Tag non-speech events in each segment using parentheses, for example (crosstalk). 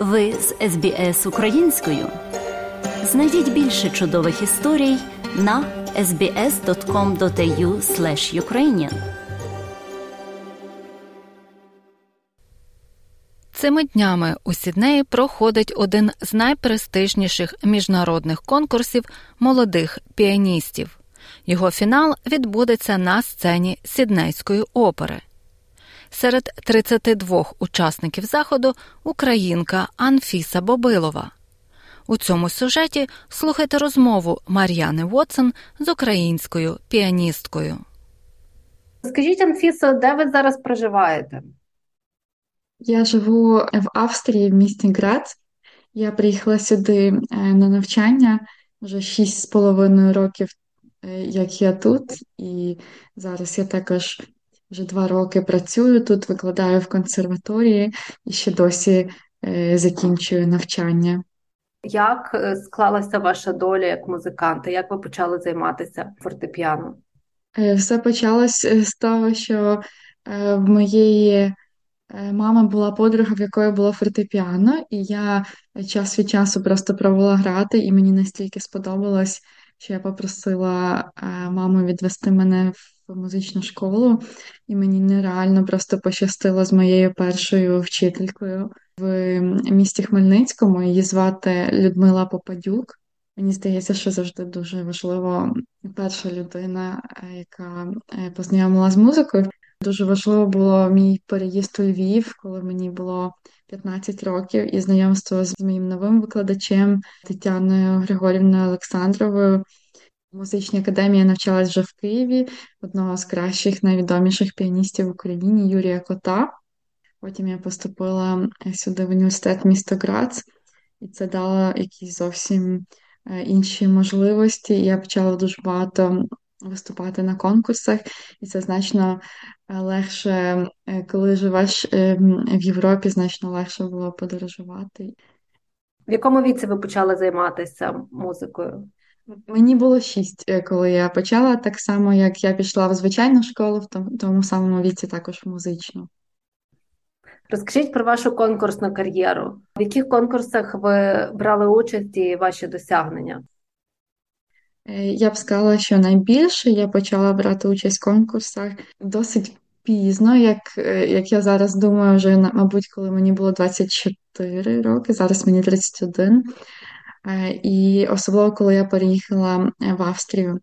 Ви з СБС українською. Знайдіть більше чудових історій на sbs.com.au ukrainian Цими днями у Сіднеї проходить один з найпрестижніших міжнародних конкурсів молодих піаністів. Його фінал відбудеться на сцені Сіднейської опери. Серед 32 учасників заходу українка Анфіса Бобилова. У цьому сюжеті слухайте розмову Мар'яни Вотсон з українською піаністкою. Скажіть, Анфісо, де ви зараз проживаєте? Я живу в Австрії в місті Грац. Я приїхала сюди е, на навчання вже шість з половиною років, е, як я тут, і зараз я також вже два роки працюю тут, викладаю в консерваторії і ще досі е, закінчую навчання. Як склалася ваша доля як музиканта? Як ви почали займатися фортепіано? Все почалось з того, що в моєї мами була подруга, в якої було фортепіано, і я час від часу просто пробувала грати, і мені настільки сподобалось, що я попросила маму відвести мене в музичну школу, і мені нереально просто пощастило з моєю першою вчителькою в місті Хмельницькому. Її звати Людмила Попадюк. Мені здається, що завжди дуже важливо перша людина, яка познайомила з музикою. Дуже важливо було мій переїзд у Львів, коли мені було 15 років, і знайомство з моїм новим викладачем Тетяною Григорівною Олександровою. В музичній академії навчалась вже в Києві одного з кращих найвідоміших піаністів в Україні Юрія Кота. Потім я поступила сюди в університет місто Грац, і це дало якісь зовсім інші можливості. Я почала дуже багато виступати на конкурсах, і це значно легше, коли живеш в Європі, значно легше було подорожувати. В якому віці ви почали займатися музикою? Мені було шість, коли я почала, так само, як я пішла в звичайну школу, в тому самому віці також в музичну. Розкажіть про вашу конкурсну кар'єру. В яких конкурсах ви брали участь і ваші досягнення? Я б сказала, що найбільше я почала брати участь в конкурсах досить пізно, як як я зараз думаю, вже, мабуть, коли мені було 24 роки, зараз мені 31. І особливо, коли я переїхала в Австрію.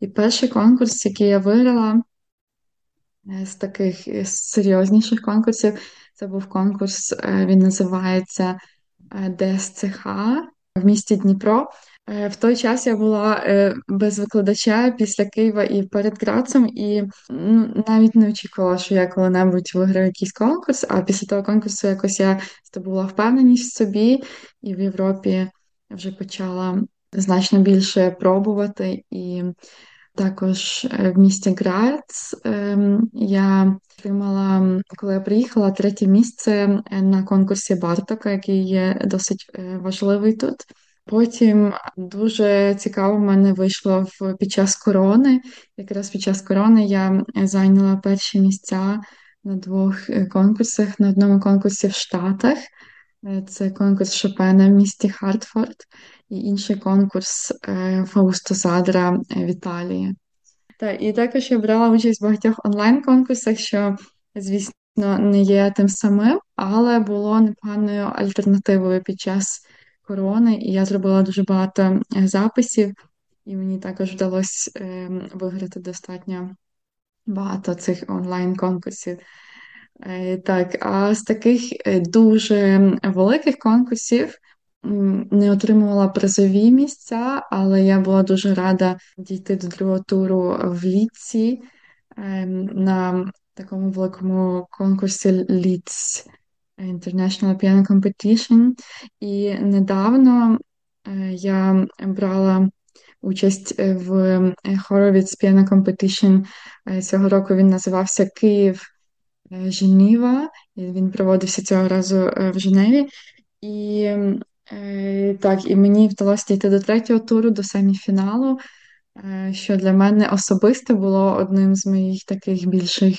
І перший конкурс, який я виграла з таких серйозніших конкурсів, це був конкурс, він називається ДСЦХ в місті Дніпро. В той час я була без викладача після Києва і перед Грацем, і ну, навіть не очікувала, що я коли-небудь виграю якийсь конкурс. А після того конкурсу якось я здобула впевненість в собі, і в Європі вже почала значно більше пробувати. І також в місті Грац я отримала, коли я приїхала, третє місце на конкурсі Бартока, який є досить важливий тут. Потім дуже цікаво в мене вийшло в під час корони. Якраз під час корони я зайняла перші місця на двох конкурсах. На одному конкурсі в Штатах. Це конкурс Шопена в місті Хартфорд, і інший конкурс Фаусто Задра в Італії. Та, і також я брала участь в багатьох онлайн-конкурсах, що, звісно, не є тим самим, але було непоганою альтернативою під час корони, і я зробила дуже багато записів, і мені також вдалося виграти достатньо багато цих онлайн-конкурсів. Так, а з таких дуже великих конкурсів не отримувала призові місця, але я була дуже рада дійти до другого туру в Ліці на такому великому конкурсі Leeds International Piano Competition. І недавно я брала участь в Horowitz Piano Competition. Цього року він називався Київ Женіва, він проводився цього разу в Женеві. І так, і мені вдалося дійти до третього туру, до семіфіналу, що для мене особисто було одним з моїх таких більших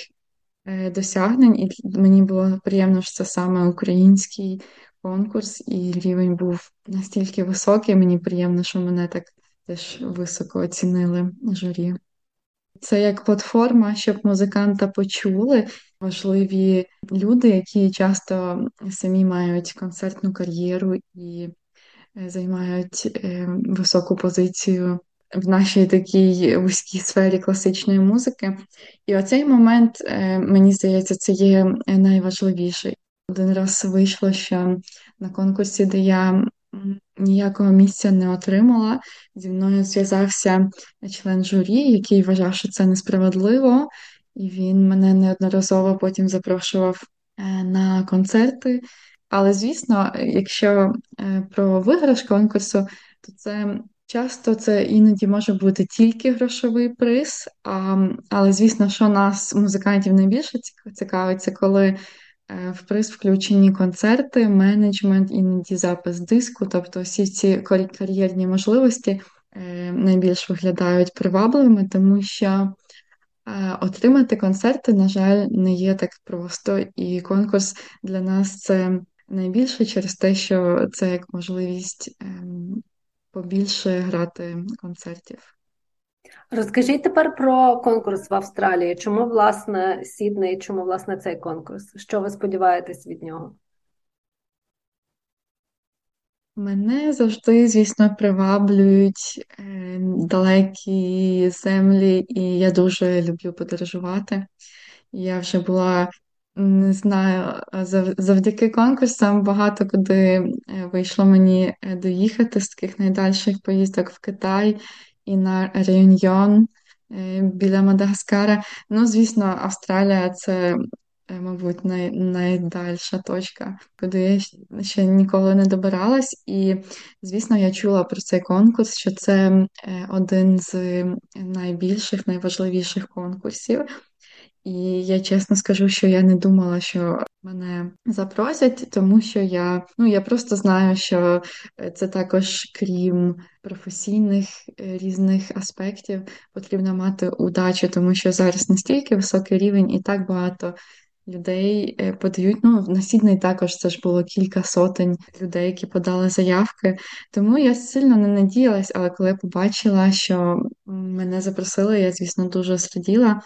досягнень, і мені було приємно, що це саме український конкурс, і рівень був настільки високий. Мені приємно, що мене так теж високо оцінили журі. Це як платформа, щоб музиканта почули важливі люди, які часто самі мають концертну кар'єру і е, займають е, високу позицію в нашій такій вузькій сфері класичної музики. І оцей момент, е, мені здається, це є найважливіший. Один раз вийшло, що на конкурсі, де я ніякого місця не отримала, зі мною зв'язався член журі, який вважав, що це несправедливо, і він мене неодноразово потім запрошував е, на концерти. Але, звісно, якщо е, про виграш конкурсу, то це часто це іноді може бути тільки грошовий приз, а, але звісно, що нас, музикантів, найбільше цікавить, це коли Е, в приз включені концерти, менеджмент, іноді запис диску, тобто всі ці кар'єрні можливості найбільш виглядають привабливими, тому що отримати концерти, на жаль, не є так просто, і конкурс для нас це найбільше через те, що це як можливість ем, побільше грати концертів. Розкажіть тепер про конкурс в Австралії. Чому власне Сідней, чому власне цей конкурс? Що ви сподіваєтесь від нього? Мене завжди, звісно, приваблюють е, далекі землі, і я дуже люблю подорожувати. Я вже була, не знаю, завдяки конкурсам багато куди е, вийшло мені е, доїхати з таких найдальших поїздок в Китай і на Реюньйон е, біля Мадагаскара. Ну, звісно, Австралія це, е, мабуть, най, найдальша точка, куди я ще ніколи не добиралась. І, звісно, я чула про цей конкурс, що це е, один з найбільших, найважливіших конкурсів. І я чесно скажу, що я не думала, що мене запросять, тому що я ну я просто знаю, що е, це також, крім професійних різних аспектів, потрібно мати удачу, тому що зараз настільки високий рівень, і так багато людей е, подають. Ну на Сідней також це ж було кілька сотень людей, які подали заявки. Тому я сильно не надіялась, але коли побачила, що мене запросили, я звісно дуже зраділа.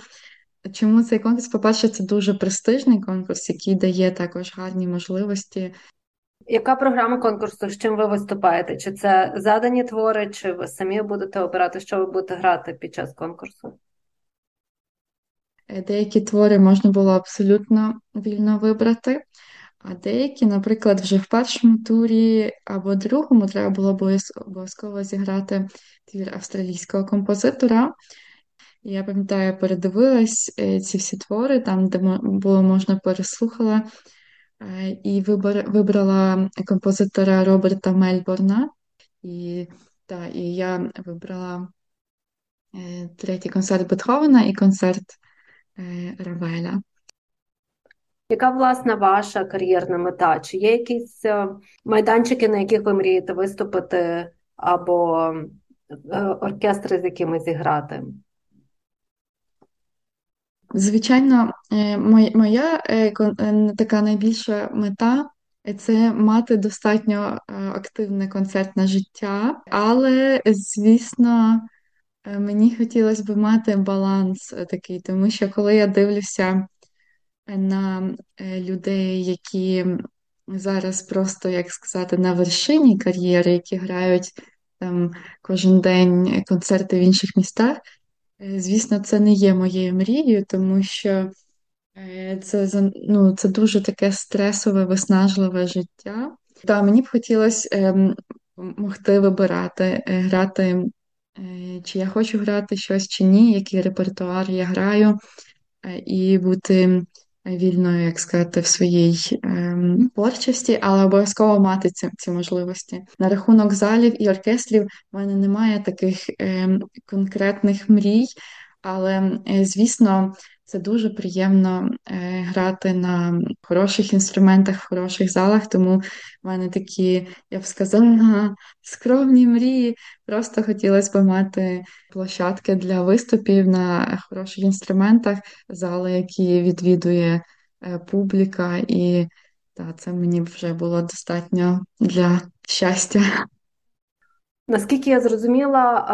Чому цей конкурс? По-перше, це дуже престижний конкурс, який дає також гарні можливості. Яка програма конкурсу? З чим ви виступаєте? Чи це задані твори, чи ви самі будете обирати, що ви будете грати під час конкурсу? Е, деякі твори можна було абсолютно вільно вибрати, а деякі, наприклад, вже в першому турі або другому треба було обов'язково зіграти твір австралійського композитора. Я пам'ятаю, передивилась е, ці всі твори, там, де було можна переслухала, е, і вибрала композитора Роберта Мельборна. І та, і я вибрала третій концерт Бетховена і концерт Равеля. Яка власна ваша кар'єрна мета? Чи є якісь майданчики, на яких ви мрієте виступити, або оркестри, з якими зіграти? Звичайно, е, моя е, е, така найбільша мета це мати достатньо активне концертне життя, але, звісно, мені хотілося б мати баланс такий, тому що коли я дивлюся на людей, які зараз просто, як сказати, на вершині кар'єри, які грають там кожен день концерти в інших містах. Е, звісно, це не є моєю мрією, тому що е, це ну, це дуже таке стресове, виснажливе життя. Та мені б хотілося ем, могти вибирати, е, грати, чи я хочу грати щось чи ні, який репертуар я граю, і бути вільною, як сказати, в своїй ем, творчості, але обов'язково мати ці, ці можливості. На рахунок залів і оркестрів в мене немає таких ем, конкретних мрій, але, е, звісно, це дуже приємно е, грати на хороших інструментах, в хороших залах, тому в мене такі, я б сказала, (laughs) скромні мрії. Просто хотілося б мати площадки для виступів на хороших інструментах, зали, які відвідує е, публіка, і та це мені вже було достатньо для щастя. Наскільки я зрозуміла,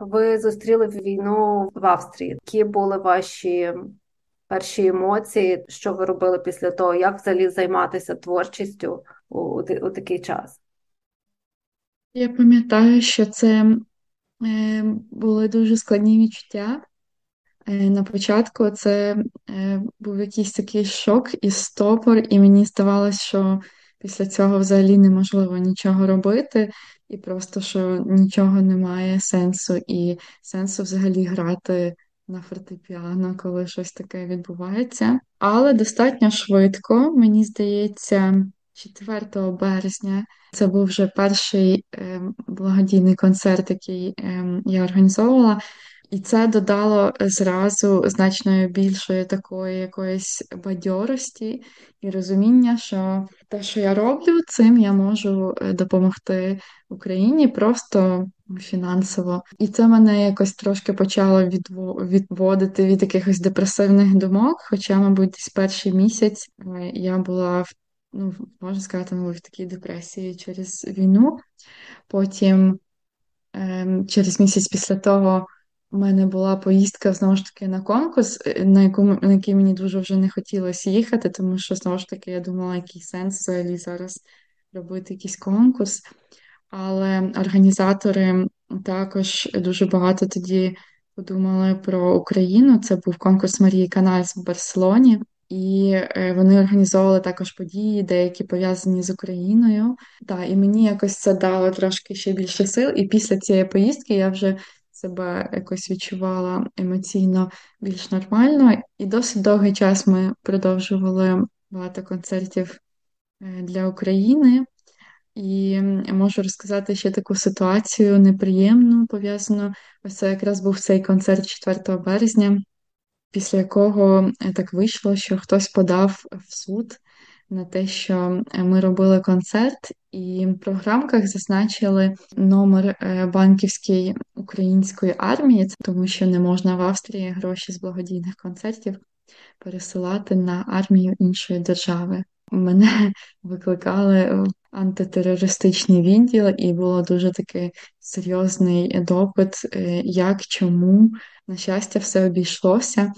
ви зустріли війну в Австрії. Які були ваші перші емоції, що ви робили після того, як взагалі займатися творчістю у, у такий час? Я пам'ятаю, що це е, були дуже складні відчуття. Е, на початку це е, був якийсь такий шок і стопор, і мені здавалося, що після цього взагалі неможливо нічого робити, і просто що нічого немає сенсу, і сенсу взагалі грати на фортепіано, коли щось таке відбувається. Але достатньо швидко, мені здається, 4 березня це був вже перший е, благодійний концерт, який е, я організовувала. І це додало зразу значно більшої такої якоїсь бадьорості і розуміння, що те, що я роблю, цим я можу е, допомогти Україні просто фінансово. І це мене якось трошки почало відводити від якихось депресивних думок. Хоча, мабуть, десь перший місяць е, я була в ну, можна сказати, в такій депресії через війну. Потім ем, через місяць після того. У мене була поїздка знову ж таки на конкурс, е, на якому на який мені дуже вже не хотілося їхати, тому що знову ж таки я думала, який сенс взагалі зараз робити якийсь конкурс. Але організатори також дуже багато тоді подумали про Україну. Це був конкурс Марії Канальс в Барселоні, і е, вони організовували також події, деякі пов'язані з Україною. Та і мені якось це дало трошки ще більше сил. І після цієї поїздки я вже себе якось відчувала емоційно більш нормально. І досить довгий час ми продовжували багато концертів е, для України. І можу розказати ще таку ситуацію неприємну, пов'язану. Ось це якраз був цей концерт 4 березня, після якого е, так вийшло, що хтось подав в суд на те, що е, ми робили концерт, і в програмках зазначили номер е, банківської української армії, тому що не можна в Австрії гроші з благодійних концертів пересилати на армію іншої держави. Мене (laughs) викликали в антитерористичний відділ, і було дуже такий серйозний допит, е, як чому. На щастя, все обійшлося.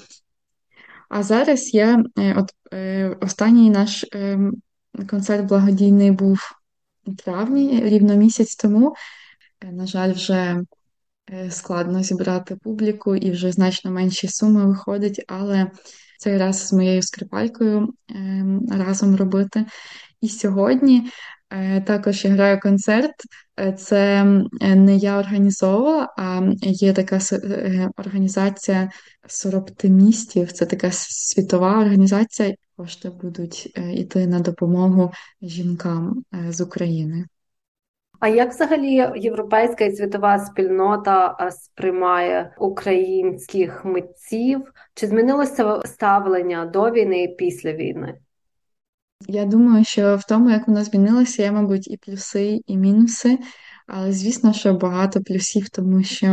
А зараз я е, от е, останній наш е, концерт благодійний був у травні, рівно місяць тому. На жаль, вже складно зібрати публіку і вже значно менші суми виходить, але цей раз з моєю скрипалькою разом робити. І сьогодні Е, також я граю концерт. Е, це не я організовувала, а є така е, організація сороптимістів. Це така світова організація. Кошти будуть йти на допомогу жінкам з України. А як взагалі європейська і світова спільнота сприймає українських митців? Чи змінилося ставлення до війни і після війни? Я думаю, що в тому, як воно змінилося, є, мабуть, і плюси, і мінуси. Але звісно, що багато плюсів, тому що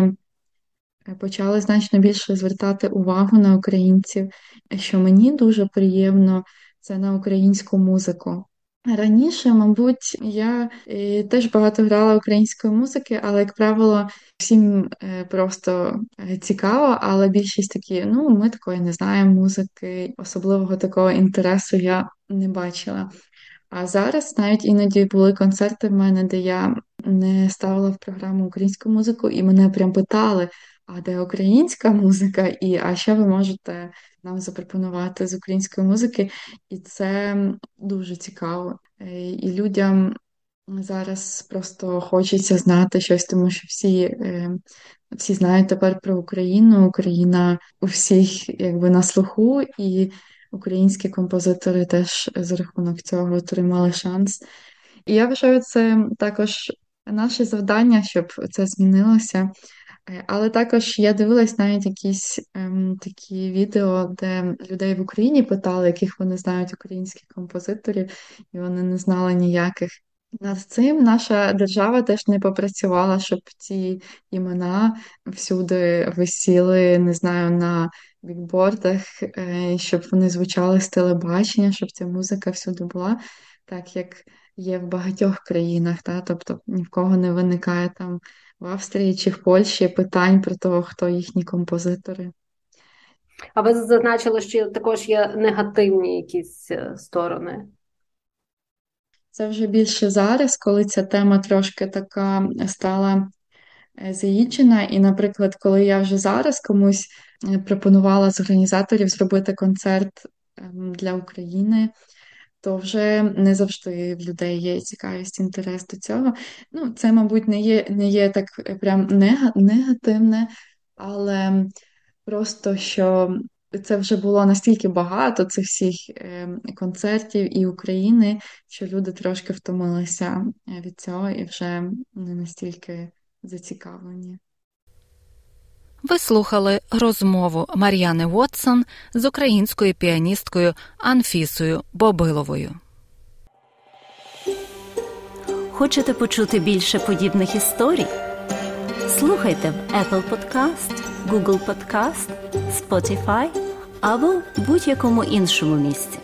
е, почали значно більше звертати увагу на українців, що мені дуже приємно це на українську музику. Раніше, мабуть, я е, теж багато грала української музики, але, як правило, всім е, просто цікаво, але більшість такі, ну, ми такої не знаємо музики, особливого такого інтересу я не бачила. А зараз навіть іноді були концерти в мене, де я не ставила в програму українську музику, і мене прям питали: а де українська музика, і а що ви можете нам запропонувати з української музики? І це дуже цікаво. Е, і людям зараз просто хочеться знати щось, тому що всі. Е, всі знають тепер про Україну. Україна у всіх якби на слуху, і українські композитори теж за рахунок цього отримали шанс. І я вважаю, це також наше завдання, щоб це змінилося. Е, але також я дивилась навіть якісь ем, такі відео, де людей в Україні питали, яких вони знають українських композиторів, і вони не знали ніяких. Над цим наша держава теж не попрацювала, щоб ці імена всюди висіли, не знаю, на бікбордах, е, щоб вони звучали з телебачення, щоб ця музика всюди була, так як є в багатьох країнах. Та? Тобто ні в кого не виникає там в Австрії чи в Польщі питань про того, хто їхні композитори. А ви зазначили, що також є негативні якісь е, сторони? Це вже більше зараз, коли ця тема трошки така стала е, заїджена. І, наприклад, коли я вже зараз комусь е, пропонувала з організаторів зробити концерт ем, для України, то вже не завжди в людей є цікавість, інтерес до цього. Ну, це, мабуть, не є не є так прям негативне, але просто що це вже було настільки багато цих всіх ем, концертів і України, що люди трошки втомилися е, від цього і вже не настільки зацікавлені. Ви слухали розмову Мар'яни Вотсон з українською піаністкою Анфісою Бобиловою. Хочете почути більше подібних історій? Слухайте в Apple Podcast, Google Podcast, Spotify або будь-якому іншому місці.